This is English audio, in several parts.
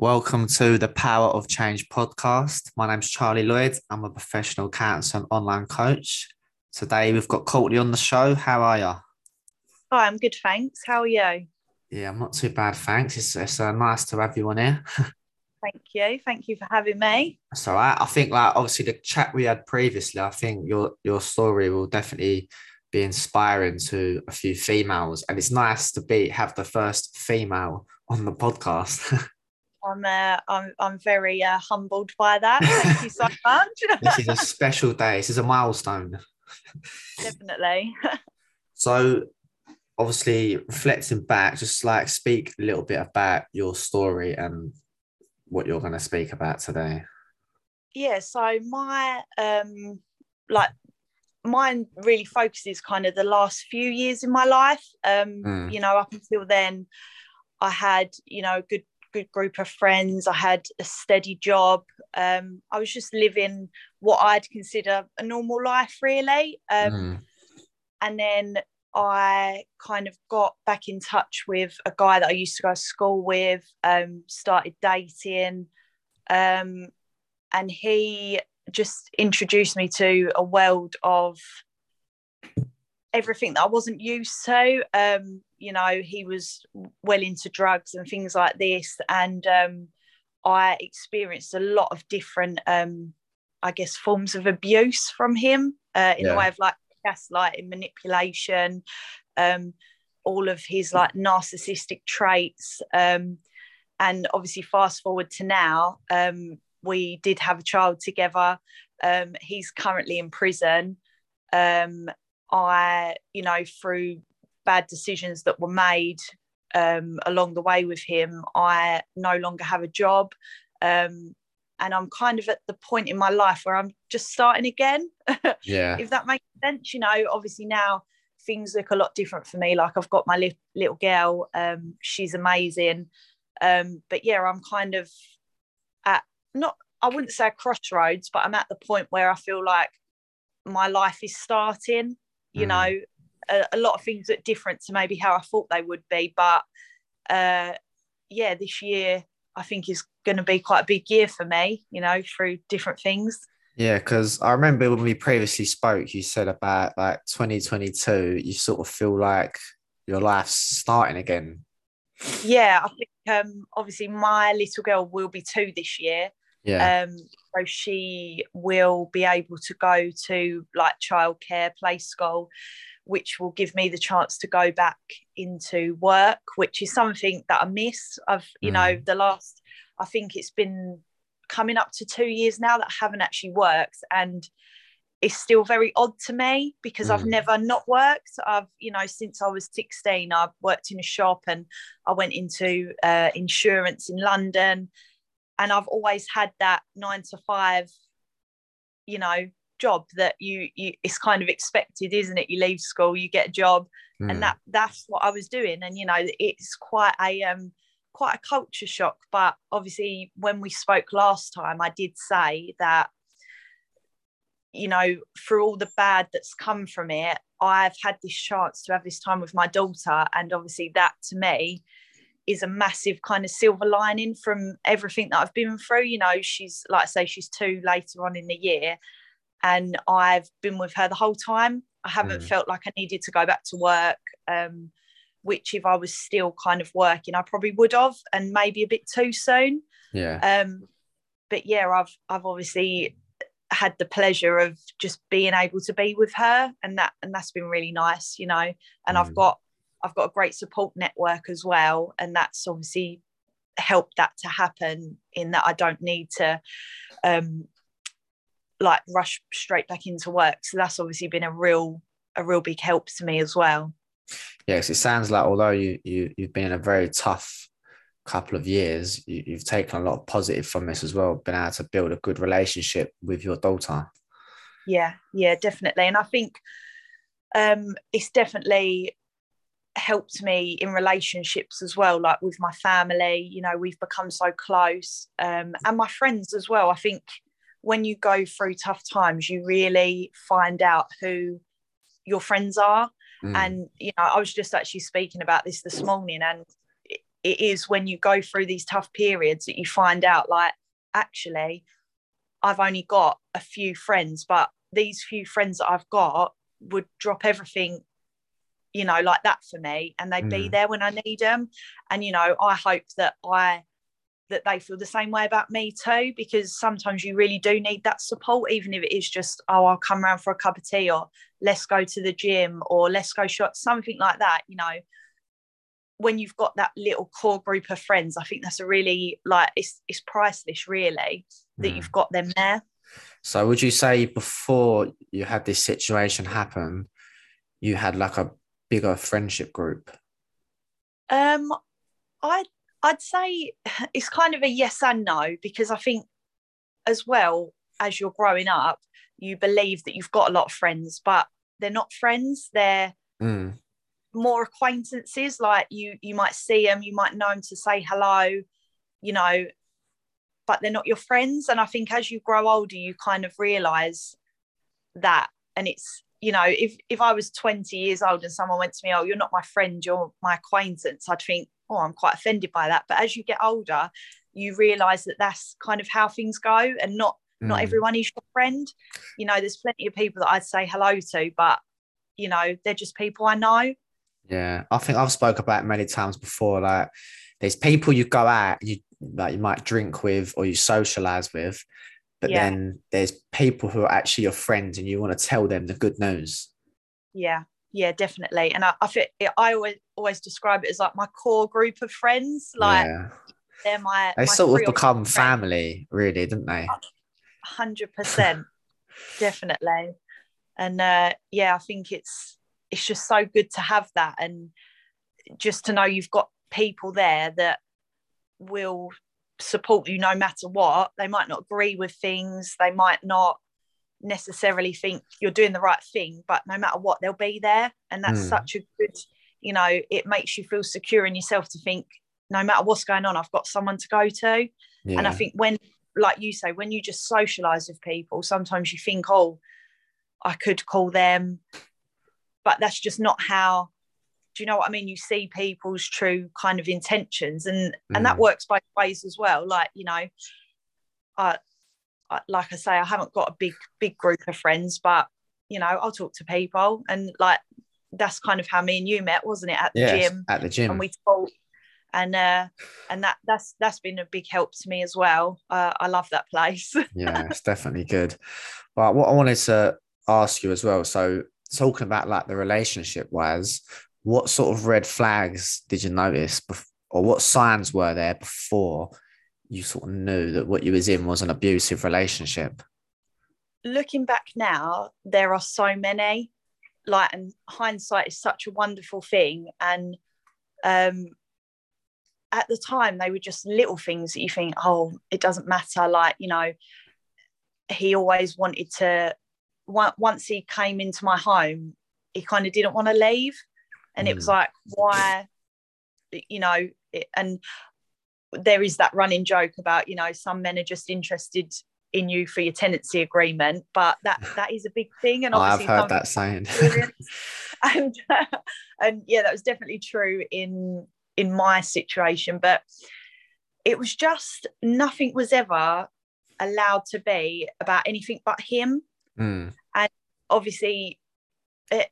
Welcome to the Power of Change podcast. My name's Charlie Lloyd. I'm a professional counselor and online coach. Today we've got Courtney on the show. How are you? Hi, I'm good, thanks. How are you? Yeah, I'm not too bad, thanks. It's, it's uh, nice to have you on here. Thank you. Thank you for having me. So I, I think like obviously the chat we had previously, I think your your story will definitely be inspiring to a few females. And it's nice to be have the first female on the podcast. I'm uh, I'm I'm very uh, humbled by that. Thank you so much. this is a special day. This is a milestone. Definitely. so obviously reflecting back, just like speak a little bit about your story and what you're going to speak about today. Yeah, so my um like mine really focuses kind of the last few years in my life. Um, mm. you know, up until then I had, you know, good good group of friends. I had a steady job. Um, I was just living what I'd consider a normal life, really. Um, mm. And then I kind of got back in touch with a guy that I used to go to school with, um, started dating. Um, and he just introduced me to a world of everything that I wasn't used to. Um, you know, he was well into drugs and things like this. And um, I experienced a lot of different, um, I guess, forms of abuse from him uh, in yeah. the way of like gaslighting, manipulation, um, all of his like narcissistic traits. Um, and obviously, fast forward to now, um, we did have a child together. Um, he's currently in prison. Um, I, you know, through bad decisions that were made um, along the way with him, I no longer have a job. Um, and I'm kind of at the point in my life where I'm just starting again. Yeah. if that makes sense, you know, obviously now things look a lot different for me. Like I've got my li- little girl, um, she's amazing. Um, but yeah, I'm kind of at not, I wouldn't say a crossroads, but I'm at the point where I feel like my life is starting you mm. know a, a, lot of things are different to maybe how i thought they would be but uh, yeah this year i think is going to be quite a big year for me you know through different things yeah because i remember when we previously spoke you said about like 2022 you sort of feel like your life's starting again yeah i think um obviously my little girl will be two this year yeah. Um, so she will be able to go to like childcare, play school, which will give me the chance to go back into work, which is something that I miss. I've, you mm. know, the last, I think it's been coming up to two years now that I haven't actually worked. And it's still very odd to me because mm. I've never not worked. I've, you know, since I was 16, I've worked in a shop and I went into uh, insurance in London and I've always had that nine to five, you know, job that you you it's kind of expected, isn't it? You leave school, you get a job, mm. and hmm. that that's what I was doing. And you know, it's quite a um quite a culture shock. But obviously, when we spoke last time, I did say that you know, through all the bad that's come from it, I've had this chance to have this time with my daughter, and obviously that to me is a massive kind of silver lining from everything that I've been through. You know, she's like I say, she's two later on in the year, and I've been with her the whole time. I haven't mm. felt like I needed to go back to work. Um, which if I was still kind of working, I probably would have, and maybe a bit too soon. Yeah. Um, but yeah, I've I've obviously had the pleasure of just being able to be with her, and that and that's been really nice, you know. And mm. I've got I've got a great support network as well, and that's obviously helped that to happen. In that I don't need to um, like rush straight back into work. So that's obviously been a real a real big help to me as well. Yes, it sounds like although you you you've been in a very tough couple of years, you, you've taken a lot of positive from this as well. Been able to build a good relationship with your daughter. Yeah, yeah, definitely, and I think um, it's definitely helped me in relationships as well like with my family you know we've become so close um, and my friends as well i think when you go through tough times you really find out who your friends are mm. and you know i was just actually speaking about this this morning and it is when you go through these tough periods that you find out like actually I've only got a few friends, but these few friends that I've got would drop everything, you know, like that for me, and they'd mm. be there when I need them. And you know, I hope that I that they feel the same way about me too, because sometimes you really do need that support, even if it is just, oh, I'll come around for a cup of tea, or let's go to the gym, or let's go shop, something like that. You know, when you've got that little core group of friends, I think that's a really like it's it's priceless, really, that mm. you've got them there. So would you say before you had this situation happen, you had like a bigger friendship group? Um, I I'd say it's kind of a yes and no because I think as well as you're growing up, you believe that you've got a lot of friends, but they're not friends. They're mm. more acquaintances. Like you, you might see them, you might know them to say hello, you know, but they're not your friends. And I think as you grow older, you kind of realize that. And it's, you know, if if I was 20 years old and someone went to me, Oh, you're not my friend, you're my acquaintance, I'd think, Oh, I'm quite offended by that. But as you get older, you realize that that's kind of how things go and not not mm. everyone is your friend. You know, there's plenty of people that I'd say hello to, but you know, they're just people I know. Yeah. I think I've spoke about many times before, like there's people you go out, you like you might drink with or you socialize with, but yeah. then there's people who are actually your friends and you want to tell them the good news. Yeah, yeah, definitely. And I, I feel I always always describe it as like my core group of friends. Like yeah. they're my they my sort of become family, really, didn't they? Hundred percent, definitely. And uh, yeah, I think it's it's just so good to have that and just to know you've got people there that will support you no matter what. They might not agree with things, they might not necessarily think you're doing the right thing, but no matter what, they'll be there. And that's mm. such a good, you know, it makes you feel secure in yourself to think no matter what's going on, I've got someone to go to. Yeah. And I think when, like you say, when you just socialize with people, sometimes you think, oh, I could call them, but that's just not how do you know what I mean? You see people's true kind of intentions, and mm. and that mm. works both ways as well. Like you know, I, I, like I say, I haven't got a big big group of friends, but you know, I'll talk to people, and like that's kind of how me and you met, wasn't it? At the yes, gym. At the gym, and we talked, and uh, and that that's that's been a big help to me as well. Uh, I love that place. yeah, it's definitely good. But what I wanted to ask you as well, so talking about like the relationship wise what sort of red flags did you notice or what signs were there before you sort of knew that what you was in was an abusive relationship? Looking back now there are so many. Like and hindsight is such a wonderful thing. And um at the time they were just little things that you think oh it doesn't matter. Like you know he always wanted to once he came into my home he kind of didn't want to leave and mm. it was mm. like why you know it, and there is that running joke about you know some men are just interested in you for your tenancy agreement but that that is a big thing and obviously I've heard that saying and uh, and yeah that was definitely true in in my situation but it was just nothing was ever allowed to be about anything but him mm. and obviously it,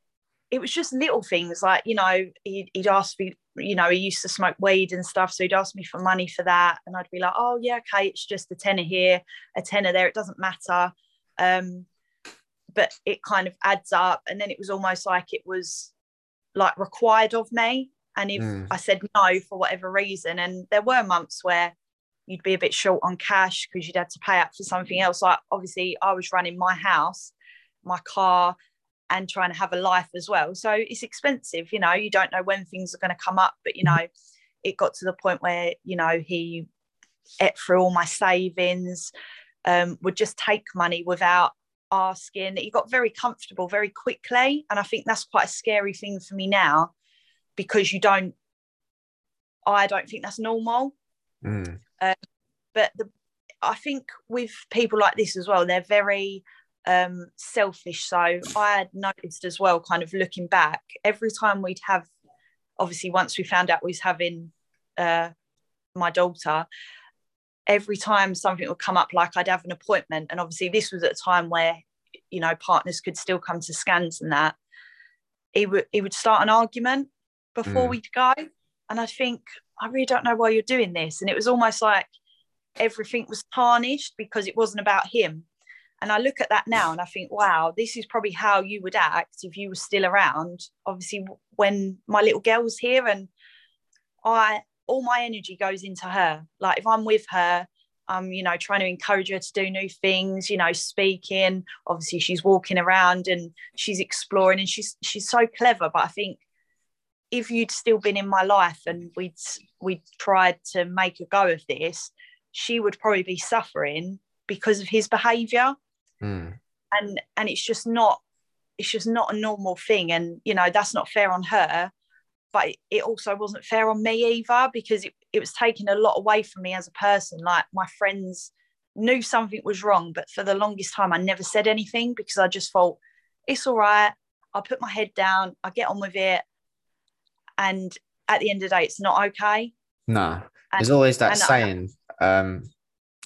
it was just little things like you know he'd, he'd ask me you know he used to smoke weed and stuff so he'd ask me for money for that and i'd be like oh yeah okay it's just a tenner here a tenner there it doesn't matter um, but it kind of adds up and then it was almost like it was like required of me and if mm. i said no for whatever reason and there were months where you'd be a bit short on cash because you'd had to pay up for something else like obviously i was running my house my car and trying to have a life as well. So it's expensive, you know, you don't know when things are going to come up, but you know, it got to the point where, you know, he ate through all my savings, um, would just take money without asking. He got very comfortable very quickly. And I think that's quite a scary thing for me now because you don't, I don't think that's normal. Mm. Um, but the, I think with people like this as well, they're very, um, selfish. So I had noticed as well, kind of looking back, every time we'd have, obviously, once we found out we was having uh, my daughter, every time something would come up, like I'd have an appointment, and obviously this was at a time where you know partners could still come to scans and that. He would he would start an argument before Mm. we'd go, and I think I really don't know why you're doing this, and it was almost like everything was tarnished because it wasn't about him. And I look at that now and I think, wow, this is probably how you would act if you were still around. Obviously, when my little girl was here and I all my energy goes into her. Like if I'm with her, I'm, you know, trying to encourage her to do new things, you know, speaking. Obviously, she's walking around and she's exploring and she's she's so clever. But I think if you'd still been in my life and we'd we'd tried to make a go of this, she would probably be suffering because of his behavior Mm. and and it's just not it's just not a normal thing. And you know that's not fair on her but it also wasn't fair on me either because it, it was taking a lot away from me as a person. Like my friends knew something was wrong but for the longest time i never said anything because i just thought it's all right. I'll put my head down. I get on with it. And at the end of the day it's not okay. No, And- there's always that and I- saying. Um,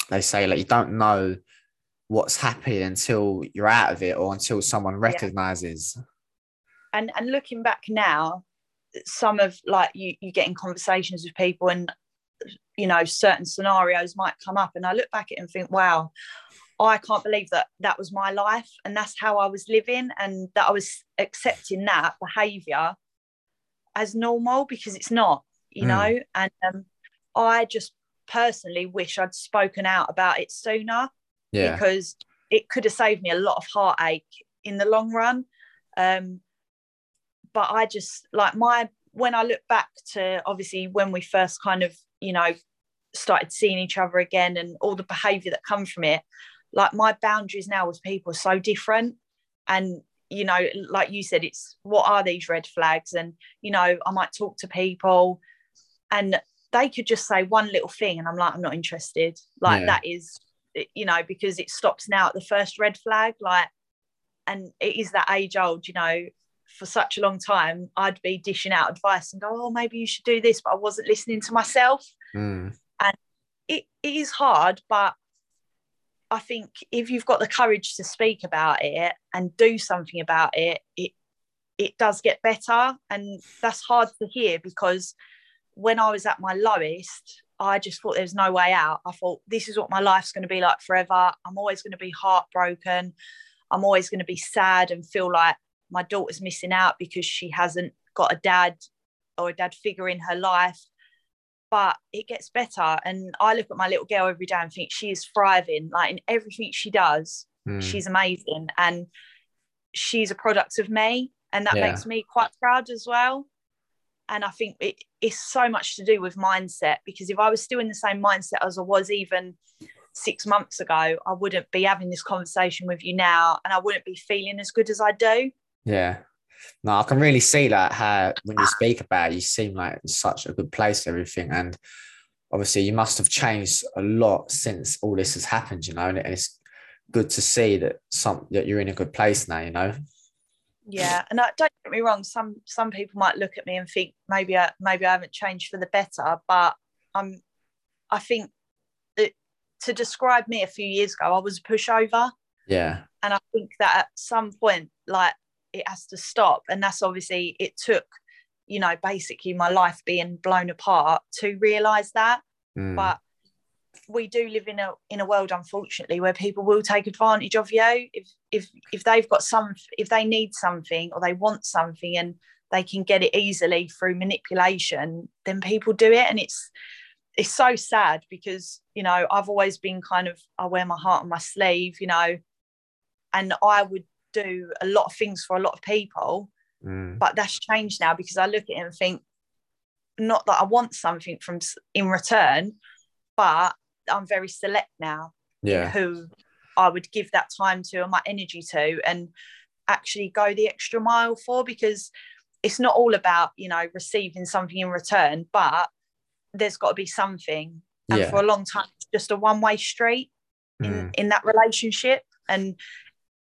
they say like you don't know what's happening until you're out of it or until someone recognizes. and and looking back now some of like you you get in conversations with people and you know certain scenarios might come up and i look back at it and think wow i can't believe that that was my life and that's how i was living and that i was accepting that behavior as normal because it's not you Mm. know and um, i just personally wish i'd spoken out about it sooner Yeah. because it could have saved me a lot of heartache in the long run. Um, but I just like my when I look back to obviously when we first kind of you know started seeing each other again and all the behaviour that come from it, like my boundaries now with people are so different, and you know, like you said, it's what are these red flags, and you know, I might talk to people, and they could just say one little thing, and I'm like, I'm not interested. Like Yeah. that is you know, because it stops now at the first red flag. Like, and it is that age old, you know, for such a long time, I'd be dishing out advice and go, oh, maybe you should do this, but I wasn't listening to myself. Mm. It, it is hard, but I think if you've got the courage to speak about it and do something about it, it it does get better. And that's hard to hear because when I was at my lowest, I just thought there's no way out. I thought this is what my life's going to be like forever. I'm always going to be heartbroken. I'm always going to be sad and feel like my daughter's missing out because she hasn't got a dad or a dad figure in her life. But it gets better. And I look at my little girl every day and think she is thriving. Like in everything she does, Mm. she's amazing. And she's a product of me. And that Yeah. makes me quite proud as well. And I think it, it's so much to do with mindset because if I was still in the same mindset as I was even six months ago, I wouldn't be having this conversation with you now and I wouldn't be feeling as good as I do. Yeah. No, I can really see that how when you speak about it, you seem like such a good place, everything. And obviously you must have changed a lot since all this has happened, you know, and it's good to see that some that you're in a good place now, you know. Yeah. And I, don't get me wrong, some some people might look at me and think maybe I maybe I haven't changed for the better, but I'm I think that to describe me a few years ago, I was a pushover. Yeah. and I think that at some point, like it has to stop, and that's obviously it took, you know, basically my life being blown apart to realize that. Mm. But we do live in a in a world, unfortunately, where people will take advantage of you if if if they've got some if they need something or they want something and they can get it easily through manipulation, then people do it, and it's it's so sad because you know I've always been kind of I wear my heart on my sleeve, you know, and I would do a lot of things for a lot of people, Mm. but that's changed now because I look at it and think, not that I want something from in return, but I'm very select now Yeah. who I would give that time to and my energy to, and actually go the extra mile for because it's not all about you know receiving something in return, but there's got to be something. And Yeah. for a long time, it's just a one way street in Mm. in that relationship and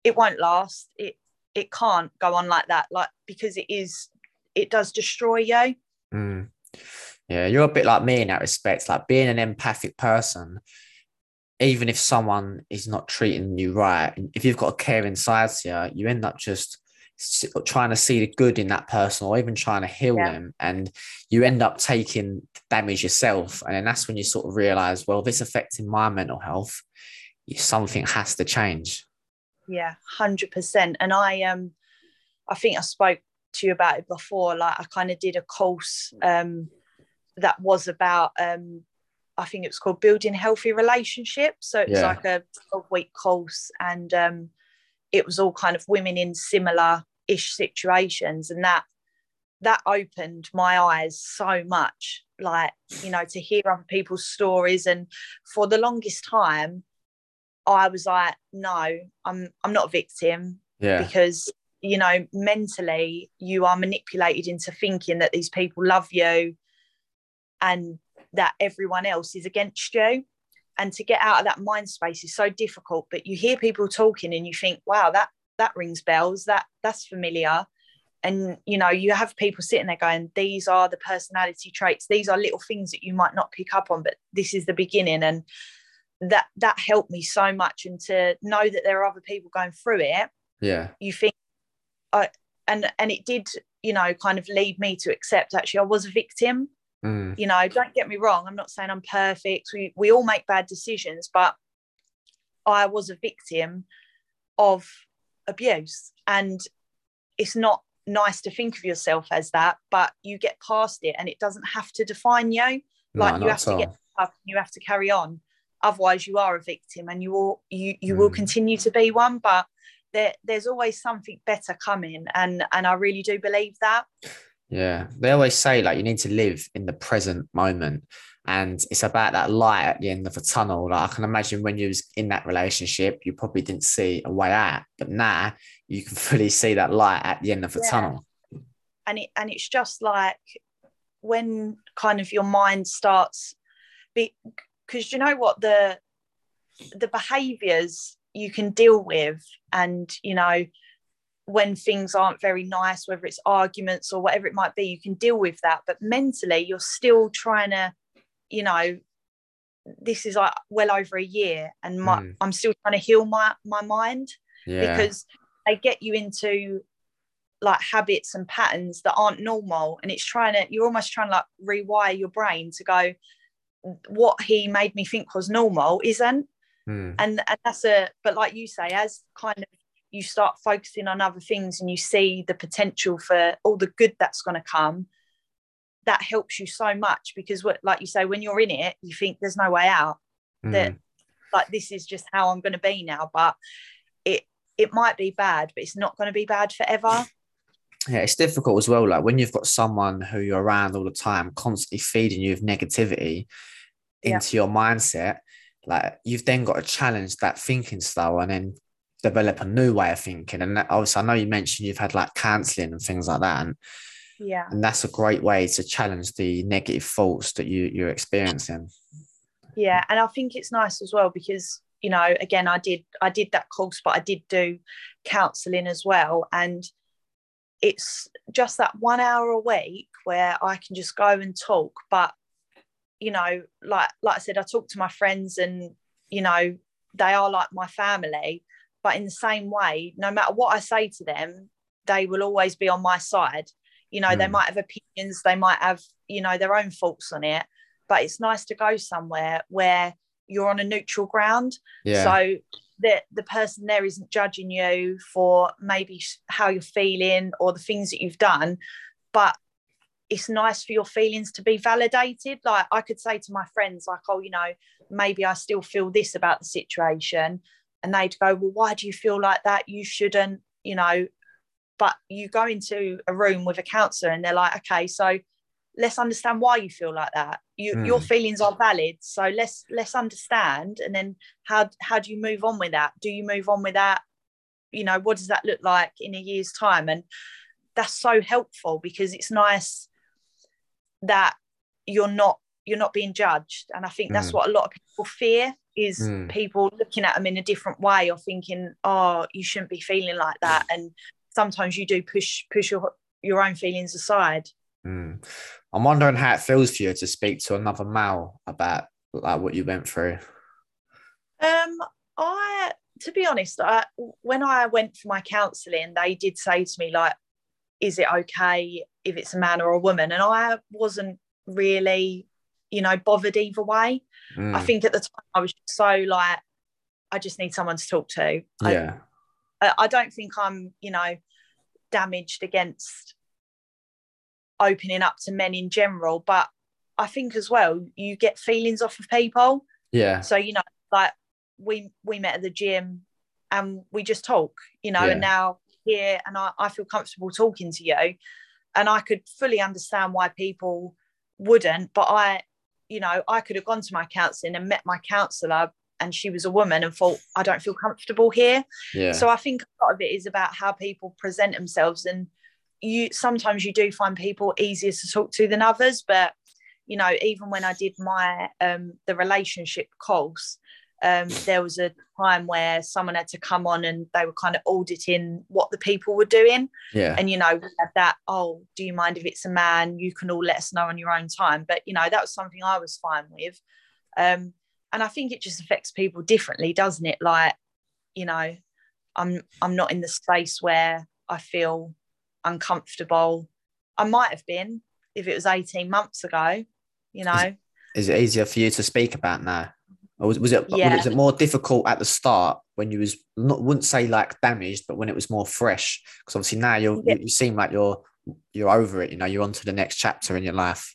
it won't last it it can't go on like that like because it is it does destroy you Mm. Yeah, you're a bit like me in that respect. Like being an empathic person, even if someone is not treating you right, if you've got a caring side to you, you end up just trying to see the good in that person or even trying to heal yeah. them and you end up taking damage yourself and then that's when you sort of realize well this affecting my mental health something has to change yeah 100% and i um i think i spoke to you about it before like i kind of did a course um that was about um I think it was called Building Healthy Relationships. So it was yeah. like a 12 week course, and um, it was all kind of women in similar ish situations. And that that opened my eyes so much. Like, you know, to hear other people's stories. And for the longest time, I was like, no, I'm I'm not a victim. Yeah. Because you know, mentally, you are manipulated into thinking that these people love you and that everyone else is against you. And to get out of that mind space is so difficult but you hear people talking and you think wow that that rings bells that that's familiar. And you know you have people sitting there going these are the personality traits these are little things that you might not pick up on but this is the beginning. And that that helped me so much. And to know that there are other people going through it yeah. you think i and and it did you know kind of lead me to accept actually i was a victim Mm. You know, don't get me wrong. I'm not saying I'm perfect. We we all make bad decisions, but I was a victim of abuse, and it's not nice to think of yourself as that. But you get past it, and it doesn't have to define you. Like no, you have to get up, and you have to carry on. Otherwise, you are a victim, and you will you you mm. will continue to be one. But there, there's always something better coming, and and I really do believe that. Yeah, they always say like you need to live in the present moment, and it's about that light at the end of the tunnel. Like I can imagine when you was in that relationship, you probably didn't see a way out, but now you can fully see that light at the end of the yeah. tunnel. And it and it's just like when kind of your mind starts, because you know what the the behaviors you can deal with, and you know when things aren't very nice, whether it's arguments or whatever it might be, you can deal with that. But mentally, you're still trying to, you know, this is like well over a year, and my, mm. I'm still trying to heal my my mind yeah. because they get you into like habits and patterns that aren't normal, and it's trying to you're almost trying to like rewire your brain to go, what he made me think was normal isn't. Mm. And, and that's a but like you say as kind of you start focusing on other things and you see the potential for all the good that's going to come that helps you so much because what like you say when you're in it you think there's no way out mm. that like this is just how i'm going to be now but it it might be bad but it's not going to be bad forever yeah it's difficult as well like when you've got someone who you're around all the time constantly feeding you with negativity into yeah. your mindset like you've then got to challenge that thinking style and then develop a new way of thinking. And obviously, I know you mentioned you've had like counseling and things like that. And yeah, and that's a great way to challenge the negative thoughts that you you're experiencing. Yeah, and I think it's nice as well because you know, again, I did I did that course, but I did do counseling as well, and it's just that one hour a week where I can just go and talk. But you know, like like I said, I talk to my friends, and you know, they are like my family but in the same way no matter what i say to them they will always be on my side you know mm. they hmm. might have opinions they might have you know their own faults on it but it's nice to go somewhere where you're on a neutral ground yeah. so that the person there isn't judging you for maybe how you're feeling or the things that you've done but it's nice for your feelings to be validated like i could say to my friends like oh you know maybe i still feel this about the situation and they'd go, Well, why do you feel like that? You shouldn't, you know. But you go into a room with a counselor and they're like, Okay, so let's understand why you feel like that. You, mm. Your feelings are valid. So let's let's understand. And then how how do you move on with that? Do you move on with that? You know, what does that look like in a year's time? And that's so helpful because it's nice that you're not you're not being judged and i think that's mm. what a lot of people fear is mm. people looking at them in a different way or thinking oh you shouldn't be feeling like that and sometimes you do push push your your own feelings aside mm. I'm wondering how it feels for you to speak to another male about like what you went through. Um, I, to be honest, I when I went for my counselling, they did say to me like, "Is it okay if it's a man or a woman?" And I wasn't really, you know, bothered either way. Mm, I think at the time I was so like, I just need someone to talk to. Yeah, I, I don't think I'm, you know, damaged against opening up to men in general, but I think as well you get feelings off of people. yeah, So you know, like we we met at the gym and we just talk, you know, Yeah. and now here and I, I feel comfortable talking to you, and I could fully understand why people wouldn't, but I, you know, I could have gone to my counselling and met my counsellor. And she was a woman and thought, I don't feel comfortable here. yeah. So I think a lot of it is about how people present themselves, and you sometimes you do find people easier to talk to than others. But you know, even when I did my um, the relationship course, um, there was a time where someone had to come on and they were kind of auditing what the people were doing, yeah, and you know, we had that. Oh, do you mind if it's a man? You can all let us know on your own time. But you know, that was something I was fine with. Um, and I think it just affects people differently, doesn't it? Like, you know, I'm I'm not in the space where I feel uncomfortable. I might have been if it was 18 months ago, you know. Is it easier for you to speak about now? Or was, was it Yeah. was it more difficult at the start when you was not wouldn't say like damaged, but when it was more fresh? Because obviously now you're Yeah. you, you seem like you're you're over it. You know, you're on to the next chapter in your life.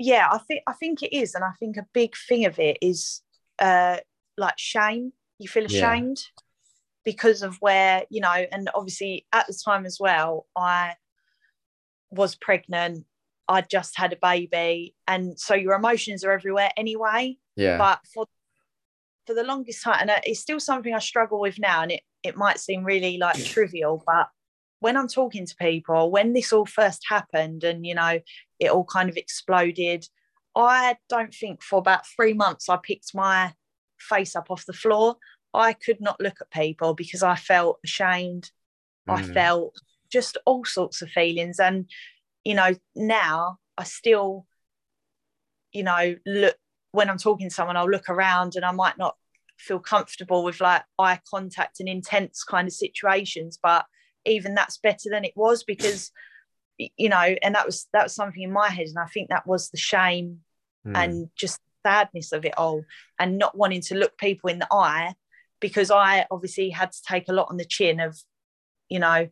yeah i think i think it is and i think a big thing of it is uh like shame you feel Yeah. ashamed because of where you know and obviously at the time as well i was pregnant i'd just had a baby and so your emotions are everywhere anyway Yeah, but for for the longest time and it's still something i struggle with now and it it might seem really like trivial but when i'm talking to people when this all first happened and you know it all kind of exploded i don't think for about three months i picked my face up off the floor. I could not look at people because i felt ashamed. I Mm. felt just all sorts of feelings and you know now i still you know look when i'm talking to someone i'll look around and i might not feel comfortable with like eye contact and intense kind of situations but even that's better than it was because you know and that was that was something in my head and i think that was the shame Mm. and just sadness of it all and not wanting to look people in the eye because I obviously had to take a lot on the chin of, you know,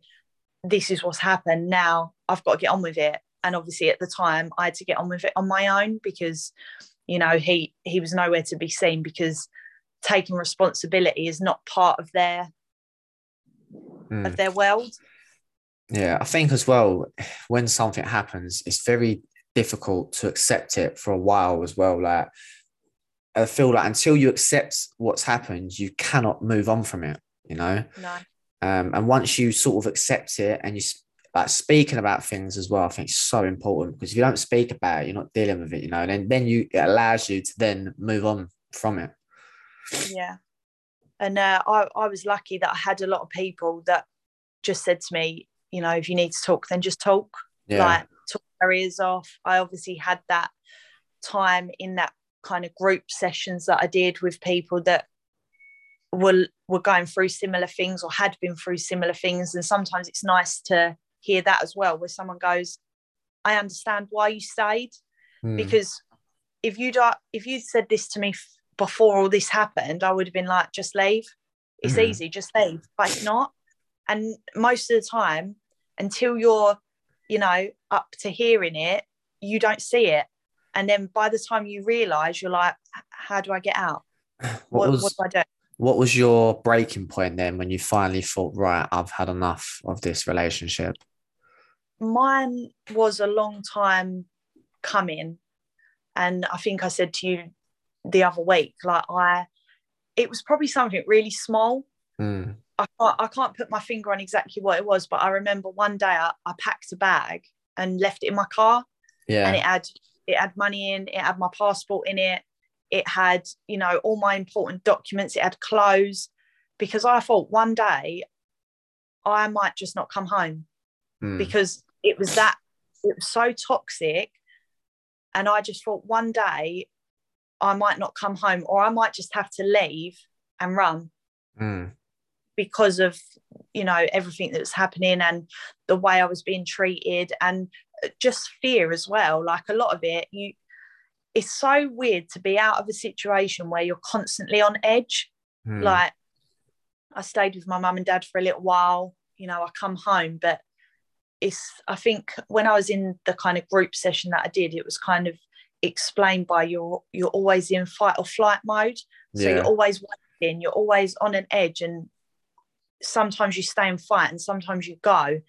this is what's happened. Now I've got to get on with it. And obviously at the time I had to get on with it on my own because, you know, he he was nowhere to be seen because taking responsibility is not part of their Mm. of their world. Yeah, I think as well, when something happens, it's very difficult to accept it for a while as well. Like, I feel like until you accept what's happened, you cannot move on from it, you know? No. Um, and once you sort of accept it and you like speaking about things as well, I think it's so important because if you don't speak about it, you're not dealing with it, you know, and then, then you, it allows you to then move on from it. yeah and uh, I, I was lucky that i had a lot of people that just said to me you know if you need to talk then just talk Yeah. like talk our ears off i obviously had that time in that kind of group sessions that i did with people that were were going through similar things or had been through similar things and sometimes it's nice to hear that as well where someone goes i understand why you stayed Mm. because if you'd uh, if you'd said this to me f- before all this happened i would have been like just leave it's Mhm. easy just leave but it's not and most of the time until you're you know up to hearing it you don't see it and then by the time you realize you're like how do i get out what what, was what do i do what was your breaking point then when you finally thought, right, I've had enough of this relationship? Mine was a long time coming. And i think i said to you the other week like i it was probably something really small. Mm. I can't, I can't put my finger on exactly what it was, but I remember one day I, I packed a bag and left it in my car, Yeah. and it had it had money in, it had my passport in it, it had you know all my important documents, it had clothes, because I thought one day I might just not come home. Mm. because it was that it was so toxic And I just thought one day I might not come home or I might just have to leave and run Mm. because of you know everything that was happening and the way I was being treated and uh, just fear as well like a lot of it you it's so weird to be out of a situation where you're constantly on edge Mm. like I stayed with my mum and dad for a little while you know I come home but it's I think when I was in the kind of group session that I did it was kind of explained by you're you're always in fight or flight mode so yeah. you're always waiting you're always on an edge and sometimes you stay and fight and sometimes you go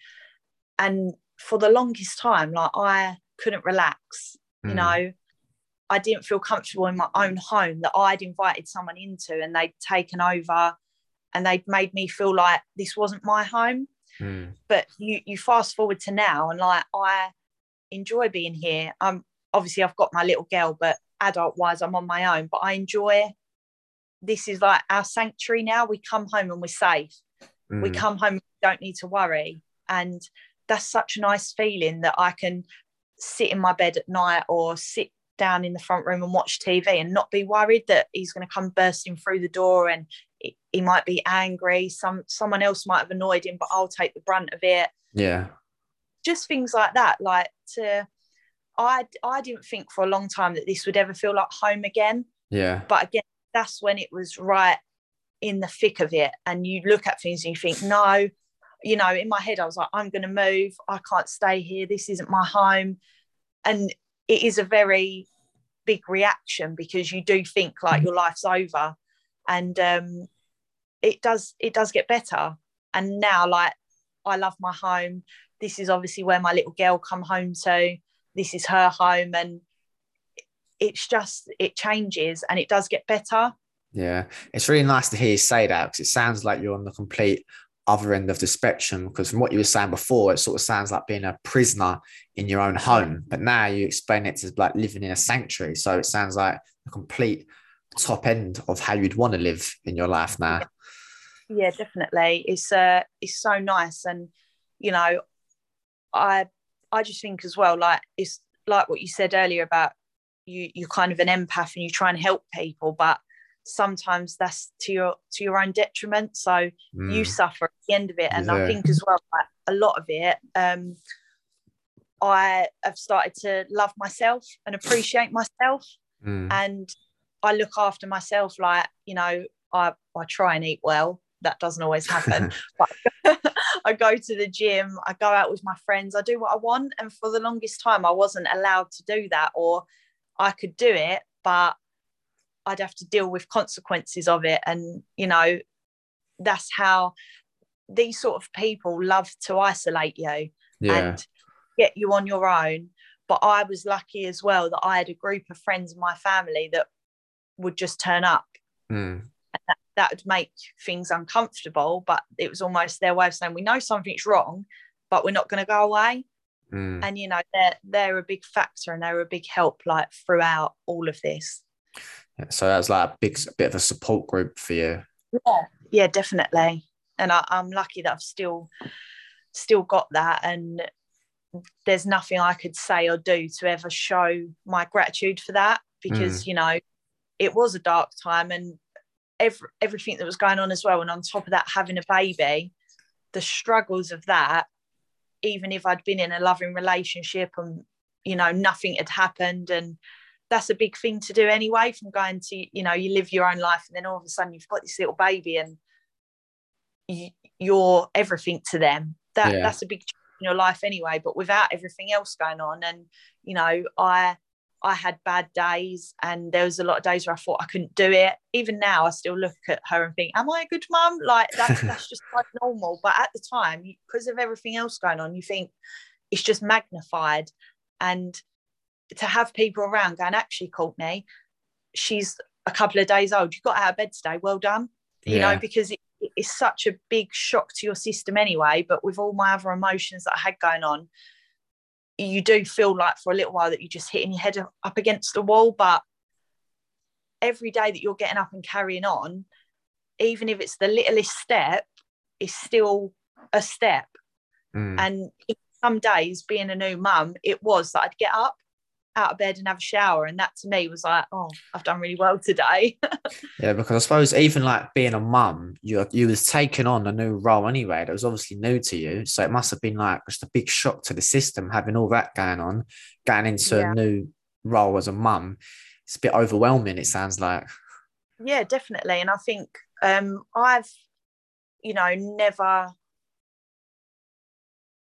and for the longest time like I couldn't relax you Mm. know I didn't feel comfortable in my own home that I'd invited someone into and they'd taken over and they'd made me feel like this wasn't my home Mm. but you you fast forward to now and like I enjoy being here. I'm obviously I've got my little girl but adult wise I'm on my own. But I enjoy this is like our sanctuary now. We come home and we're safe. We Mm. come home we don't need to worry. And that's such a nice feeling that I can sit in my bed at night or sit down in the front room and watch TV and not be worried that he's going to come bursting through the door and he, might be angry some someone else might have annoyed him but I'll take the brunt of it. Yeah. just things like that like to I I didn't think for a long time that this would ever feel like home again. Yeah. but again that's when it was right in the thick of it. And you look at things and you think no you know in my head i was like i'm going to move. I can't stay here. This isn't my home. And it is a very big reaction because you do think like your life's over. And um it does it does get better and now like i love my home this is obviously where my little girl come home to this is her home and it's just it changes and it does get better Yeah, it's really nice to hear you say that because it sounds like you're on the complete other end of the spectrum. Because from what you were saying before, it sort of sounds like being a prisoner in your own home, but now you explain it as like living in a sanctuary. So it sounds like a complete top end of how you'd want to live in your life now. Yeah definitely. It's uh it's so nice and you know i i just think as well like it's like what you said earlier about you you're kind of an empath and you try and help people but sometimes that's to your to your own detriment. So you Mm, suffer at the end of it. And Yeah. i think as well like a lot of it um i have started to love myself and appreciate myself. Mm, and I look after myself like you know I I try and eat well that doesn't always happen but I go to the gym I go out with my friends I do what I want and for the longest time I wasn't allowed to do that or I could do it but I'd have to deal with consequences of it and you know that's how these sort of people love to isolate you yeah, and get you on your own. But I was lucky as well that I had a group of friends in my family that would just turn up. mm, That would make things uncomfortable, but it was almost their way of saying, We know something's wrong, but we're not going to go away. mm. And, you know, they're, they're a big factor and they're a big help like throughout all of this. Yeah, So that was like a big a bit of a support group for you. Yeah, yeah, definitely. And I, I'm lucky that I've still still got that and there's nothing I could say or do to ever show my gratitude for that because you know it was a dark time and every, everything that was going on as well and on top of that having a baby the struggles of that even if I'd been in a loving relationship and you know nothing had happened and that's a big thing to do anyway from going to you know you live your own life and then all of a sudden you've got this little baby and you, you're everything to them that Yeah. that's a big change in your life anyway but without everything else going on and you know i i had bad days and there was a lot of days where i thought i couldn't do it. Even now i still look at her and think am i a good mum? Like that's, that's just like normal. But at the time because of everything else going on you think it's just magnified. And to have people around going actually courtney she's a couple of days old. You got out of bed today. Well done. You Yeah. know because it, it's such a big shock to your system anyway. But with all my other emotions that i had going on you do feel like for a little while that you're just hitting your head up against the wall but every day that you're getting up and carrying on even if it's the littlest step is still a step. Mm, and some days being a new mum it was that i'd get up out of bed and have a shower. And that to me was like, oh, I've done really well today. yeah, because I suppose even like being a mum, you you was taking on a new role anyway. That was obviously new to you, so it must have been like just a big shock to the system having all that going on, getting into yeah. a new role as a mum. It's a bit overwhelming. It sounds like. Yeah, definitely, and I think um, I've, you know, never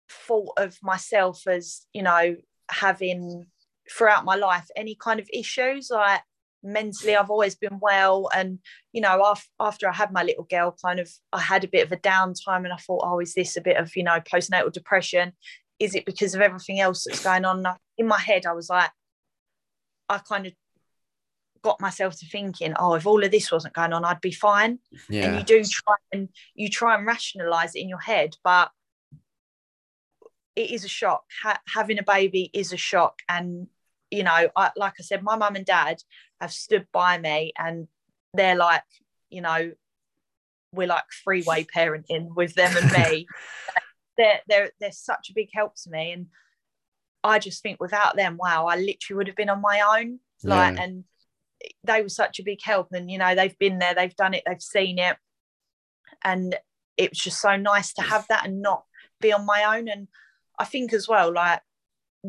thought of myself as you know having throughout my life any kind of issues like mentally i've always been well. And you know after i had my little girl kind of i had a bit of a downtime and i thought oh is this a bit of you know postnatal depression? Is it because of everything else that's going on? In my head i was like i kind of got myself to thinking oh if all of this wasn't going on i'd be fine. Yeah. and you do try and you try and rationalize it in your head but it is a shock. Ha- having a baby is a shock. And you know, I, like I said, my mum and dad have stood by me and they're like, you know, we're like freeway parenting with them and me. they're, they're, they're such a big help to me. And I just think without them, wow, I literally would have been on my own. Like, yeah. and they were such a big help. And, you know, they've been there, they've done it, they've seen it. And it was just so nice to have that and not be on my own. And I think as well, like,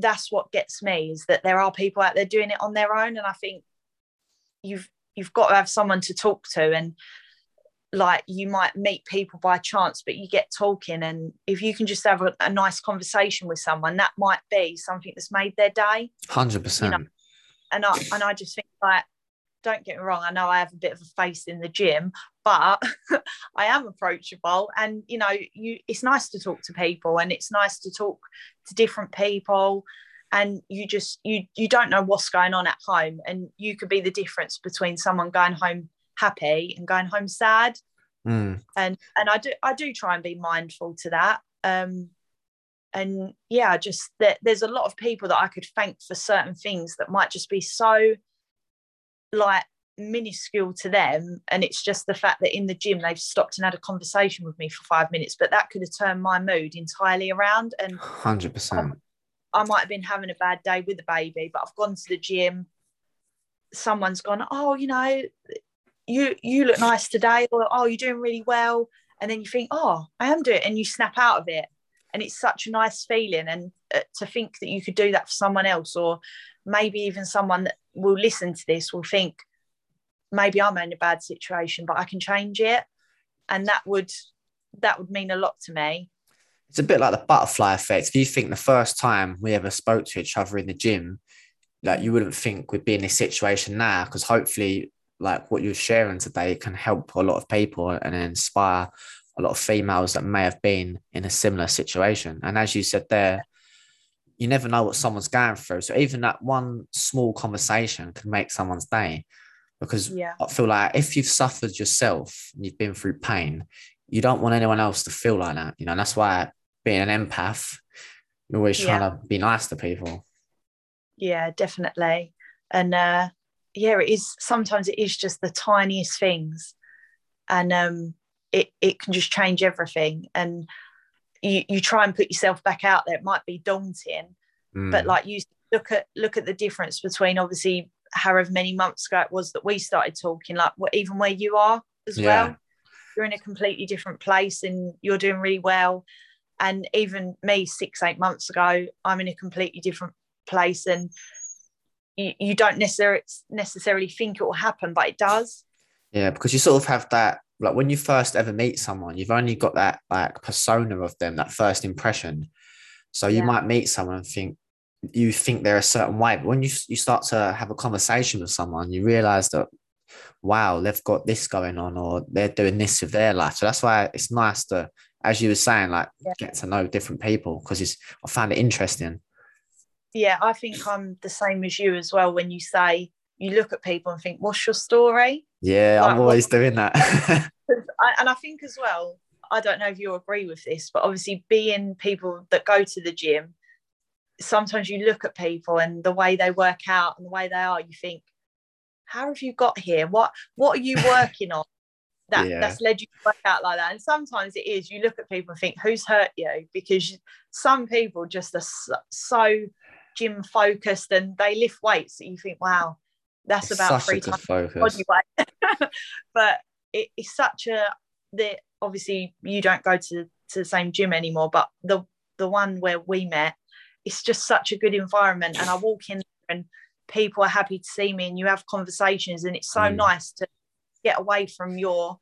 that's what gets me is that there are people out there doing it on their own and i think you've you've got to have someone to talk to and like you might meet people by chance but you get talking and if you can just have a, a nice conversation with someone that might be something that's made their day 100% you know? and i and i just think like don't get me wrong i know i have a bit of a face in the gym but i am approachable and you know you it's nice to talk to people and it's nice to talk to different people and you just you you don't know what's going on at home and you could be the difference between someone going home happy and going home sad mm. and and i do i do try and be mindful to that um and yeah just that there's a lot of people that i could thank for certain things that might just be so like minuscule to them and it's just the fact that in the gym they've stopped and had a conversation with me for five minutes but that could have turned my mood entirely around and 100% I, I might have been having a bad day with the baby but I've gone to the gym. Someone's gone oh you know you you look nice today or oh you're doing really well and then you think oh I am doing it and you snap out of it. And it's such a nice feeling and uh, to think that you could do that for someone else or maybe even someone that will listen to this will think maybe I'm in a bad situation, but I can change it. And that would that would mean a lot to me. It's a bit like the butterfly effect. If you think the first time we ever spoke to each other in the gym, like you wouldn't think we'd be in this situation now, because hopefully, like what you're sharing today can help a lot of people and inspire a lot of females that may have been in a similar situation. And as you said there, you never know what someone's going through. So even that one small conversation can make someone's day because yeah. I feel like if you've suffered yourself and you've been through pain, you don't want anyone else to feel like that. You know, and that's why being an empath, you're always trying yeah. to be nice to people. Yeah, definitely. And uh yeah, it is sometimes it is just the tiniest things. And um it it can just change everything. And you, you try and put yourself back out there. It might be daunting, mm. but like you look at look at the difference between obviously however many months ago it was that we started talking, like even where you are as yeah. well. You're in a completely different place and you're doing really well. And even me, six, eight months ago, I'm in a completely different place. And you, you don't necessarily necessarily think it will happen, but it does. Yeah, because you sort of have that like when you first ever meet someone, you've only got that like persona of them, that first impression. So you yeah. might meet someone and think, you think they're a certain way. But when you, you start to have a conversation with someone, you realize that, wow, they've got this going on or they're doing this with their life. So that's why it's nice to, as you were saying, like yeah. get to know different people because it's, I find it interesting. Yeah, I think I'm the same as you as well. When you say, you look at people and think, what's your story? Yeah, like, I'm always what, doing that. and I think as well, I don't know if you agree with this, but obviously being people that go to the gym, sometimes you look at people and the way they work out and the way they are, you think, how have you got here? What what are you working on? That yeah. that's led you to work out like that. And sometimes it is. You look at people and think, who's hurt you? Because some people just are so, so gym focused and they lift weights that you think, wow, that's It's about three times body weight. but it, it's such a that obviously you don't go to, to the same gym anymore, but the the one where we met, it's just such a good environment. And I walk in there and people are happy to see me and you have conversations and it's so Mm. nice to get away from your,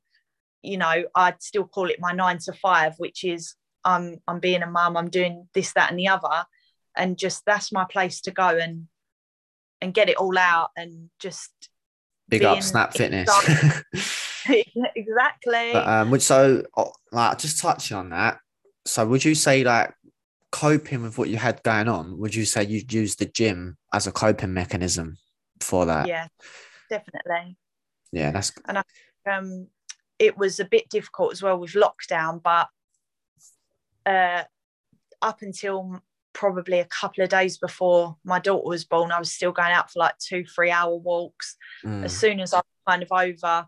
you know, I'd still call it my nine to five, which is I'm I'm being a mum, I'm doing this, that, and the other. And just that's my place to go and and get it all out and just Big up Snap Fitness. exactly. but um, so like just touching on that. So would you say like coping with what you had going on? Would you say you'd use the gym as a coping mechanism for that? yeah, definitely. Yeah, that's and I, um, it was a bit difficult as well with lockdown, but uh, up until probably a couple of days before my daughter was born, I was still going out for like two, three hour walks. mm, As soon as I was kind of over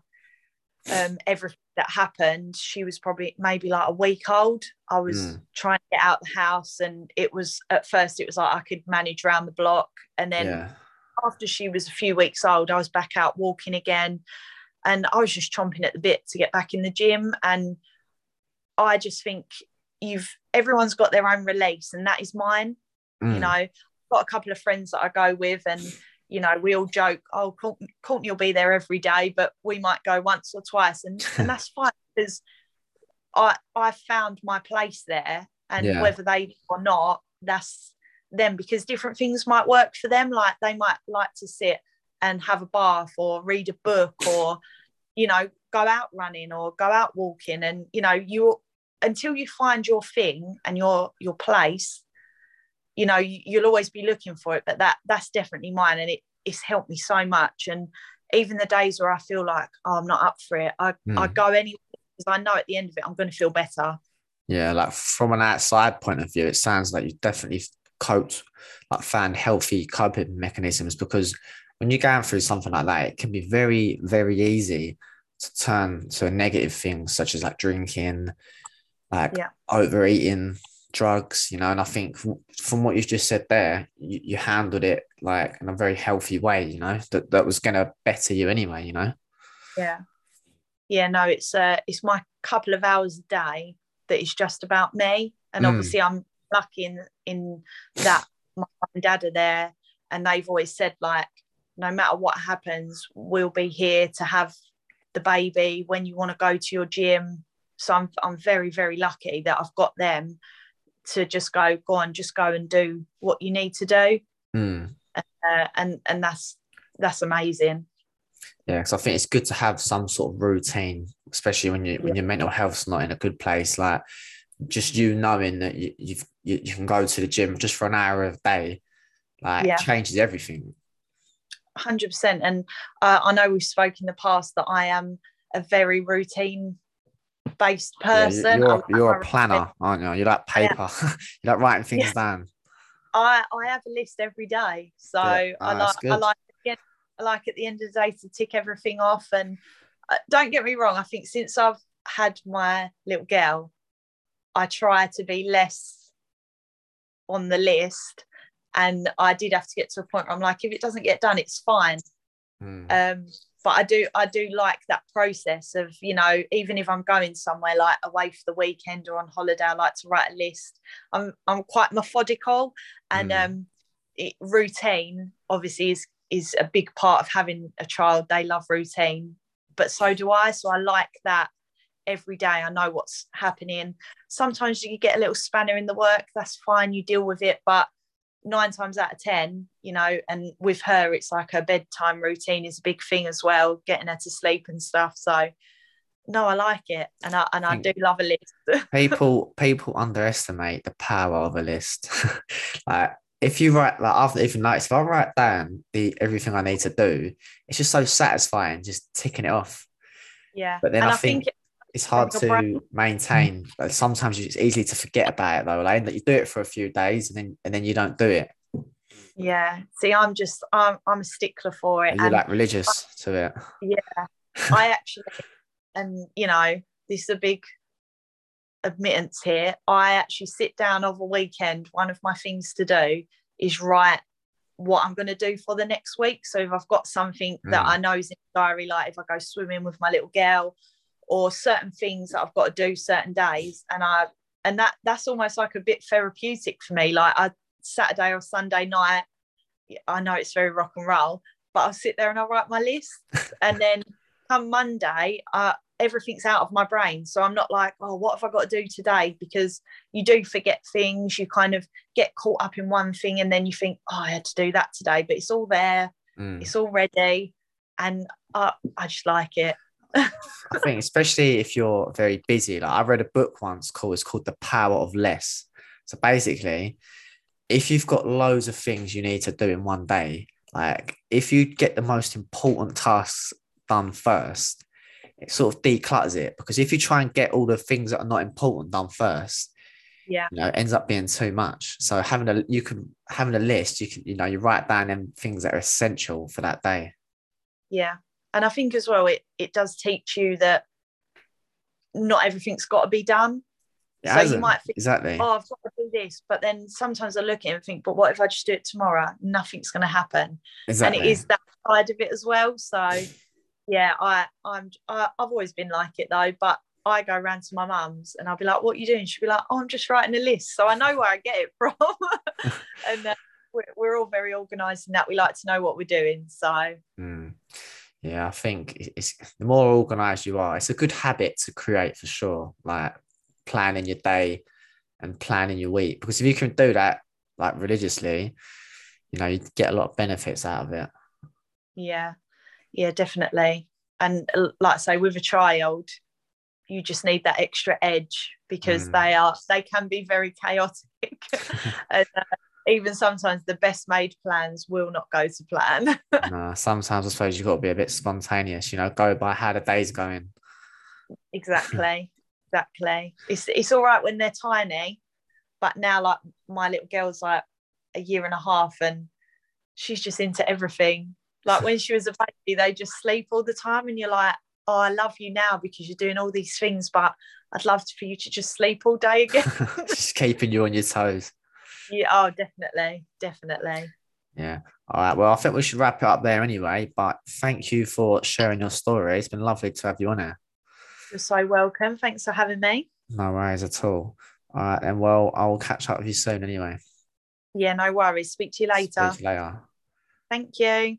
um, everything that happened, she was probably maybe like a week old. I was Mm. trying to get out the house, and it was at first, it was like I could manage around the block. And then yeah. after she was a few weeks old, I was back out walking again. And I was just chomping at the bit to get back in the gym. And I just think you've everyone's got their own release, and that is mine. You Mm, know, I've got a couple of friends that I go with, and you know, we all joke, oh, Courtney, will be there every day, but we might go once or twice, and and that's fine because I I found my place there, and Yeah. whether they do or not, that's them because different things might work for them. Like they might like to sit and have a bath or read a book or you know go out running or go out walking, and you know you until you find your thing and your your place you know you, you'll always be looking for it but that that's definitely mine and it it's helped me so much and even the days where i feel like oh i'm not up for it i, I Mm. go anyway because i know at the end of it i'm going to feel better Yeah, like from an outside point of view, it sounds like you definitely coped, like found healthy coping mechanisms because when you're going through something like that, it can be very, very easy to turn to a negative thing, such as like drinking, like Yeah. overeating, drugs, you know. And I think from, from what you've just said there, you, you handled it like in a very healthy way, you know, that, that was going to better you anyway, you know. yeah yeah no it's uh it's my couple of hours a day that is just about me and Mm. obviously i'm lucky in in that my mum and dad are there and they've always said like no matter what happens we'll be here to have the baby when you want to go to your gym so i'm i'm very very lucky that i've got them to just go go on just go and do what you need to do Mm. uh, and and that's that's amazing Yeah, because I think it's good to have some sort of routine, especially when you when your mental health's not in a good place. Like just you knowing that you you've, you you can go to the gym just for an hour a day, like Yeah. changes everything. 100% and uh, i know we've spoken in the past that i am a very routine based Yeah, person you're I'm- you're a planner, aren't you? You like paper. you like writing things Yeah. down. I, I have a list every day so Yeah. I Ah, like I like I like at the end of the day to tick everything off and uh, don't get me wrong I think since I've had my little girl I try to be less on the list and I did have to get to a point where I'm like if it doesn't get done it's fine Mm. um but i do i do like that process of you know even if i'm going somewhere like away for the weekend or on holiday i like to write a list. I'm i'm quite methodical and Mm. um it, routine obviously is is a big part of having a child. They love routine but so do i. So i like that every day. I know what's happening. Sometimes you get a little spanner in the work. That's fine. You deal with it. But nine times out of ten you know and with her it's like her bedtime routine is a big thing as well getting her to sleep and stuff so no i like it and i and i do love a list people people underestimate the power of a list. like if you write like after even like if I write down the everything I need to do, it's just so satisfying just ticking it off. yeah But then and I think it's hard your brain- to maintain. Like sometimes it's easy to forget about it though, like that you do it for a few days and then and then you don't do it. yeah see i'm just i'm, I'm a stickler for it And You're like religious to it. Yeah. I actually and you know this is a big admittance here i actually sit down over a weekend one of my things to do is write what I'm going to do for the next week. So if I've got something that Mm. I know is in the diary, like if I go swimming with my little girl, or certain things that I've got to do certain days, and I and that that's almost like a bit therapeutic for me. Like I Saturday or Sunday night, I know it's very rock and roll, but I'll sit there and I'll write my list, and then come Monday, uh, everything's out of my brain. So I'm not like, oh, what have I got to do today? Because you do forget things. You kind of get caught up in one thing, and then you think, oh, I had to do that today, but it's all there, Mm. it's all ready, and I, I just like it. I think especially if you're very busy. Like I read a book once called it's called The Power of Less. So basically, if you've got loads of things you need to do in one day, like if you get the most important tasks done first, it sort of declutters it. Because if you try and get all the things that are not important done first, Yeah. you know, it ends up being too much. So having a you can having a list, you can, you know, you write down them things that are essential for that day. Yeah. And I think as well, it, it does teach you that not everything's got to be done. It So you hasn't. might think, exactly. Oh, I've got to do this. But then sometimes I look at it and think, but what if I just do it tomorrow? Nothing's going to happen. exactly. And it is that side of it as well. So yeah, I, I'm, I, I've always been like it though. But I go round to my mum's and I'll be like, what are you doing? She'll be like, oh, I'm just writing a list. So I know where I get it from. and uh, we're, we're all very organised in that we like to know what we're doing. So Mm. Yeah, I think it's the more organized you are, it's a good habit to create for sure. Like planning your day and planning your week, because if you can do that like religiously, you know, you get a lot of benefits out of it. yeah, yeah, definitely. And uh, like I say, with a child, you just need that extra edge because Mm. they are they can be very chaotic. and uh, even sometimes the best made plans will not go to plan. no, sometimes I suppose you've got to be a bit spontaneous, you know, go by how the day's going. exactly, exactly. It's it's all right when they're tiny, but now like my little girl's like a year and a half and she's just into everything. Like when she was a baby, they just sleep all the time, and you're like, oh, I love you now because you're doing all these things, but I'd love for you to just sleep all day again. Just keeping you on your toes. Yeah, oh, definitely, definitely. Yeah. All right. Well, I think we should wrap it up there anyway. But thank you for sharing your story. It's been lovely to have you on here. You're so welcome. Thanks for having me. No worries at all. All right. And well, I'll catch up with you soon anyway. Yeah, no worries. Speak to you later. Speak to you later. Thank you.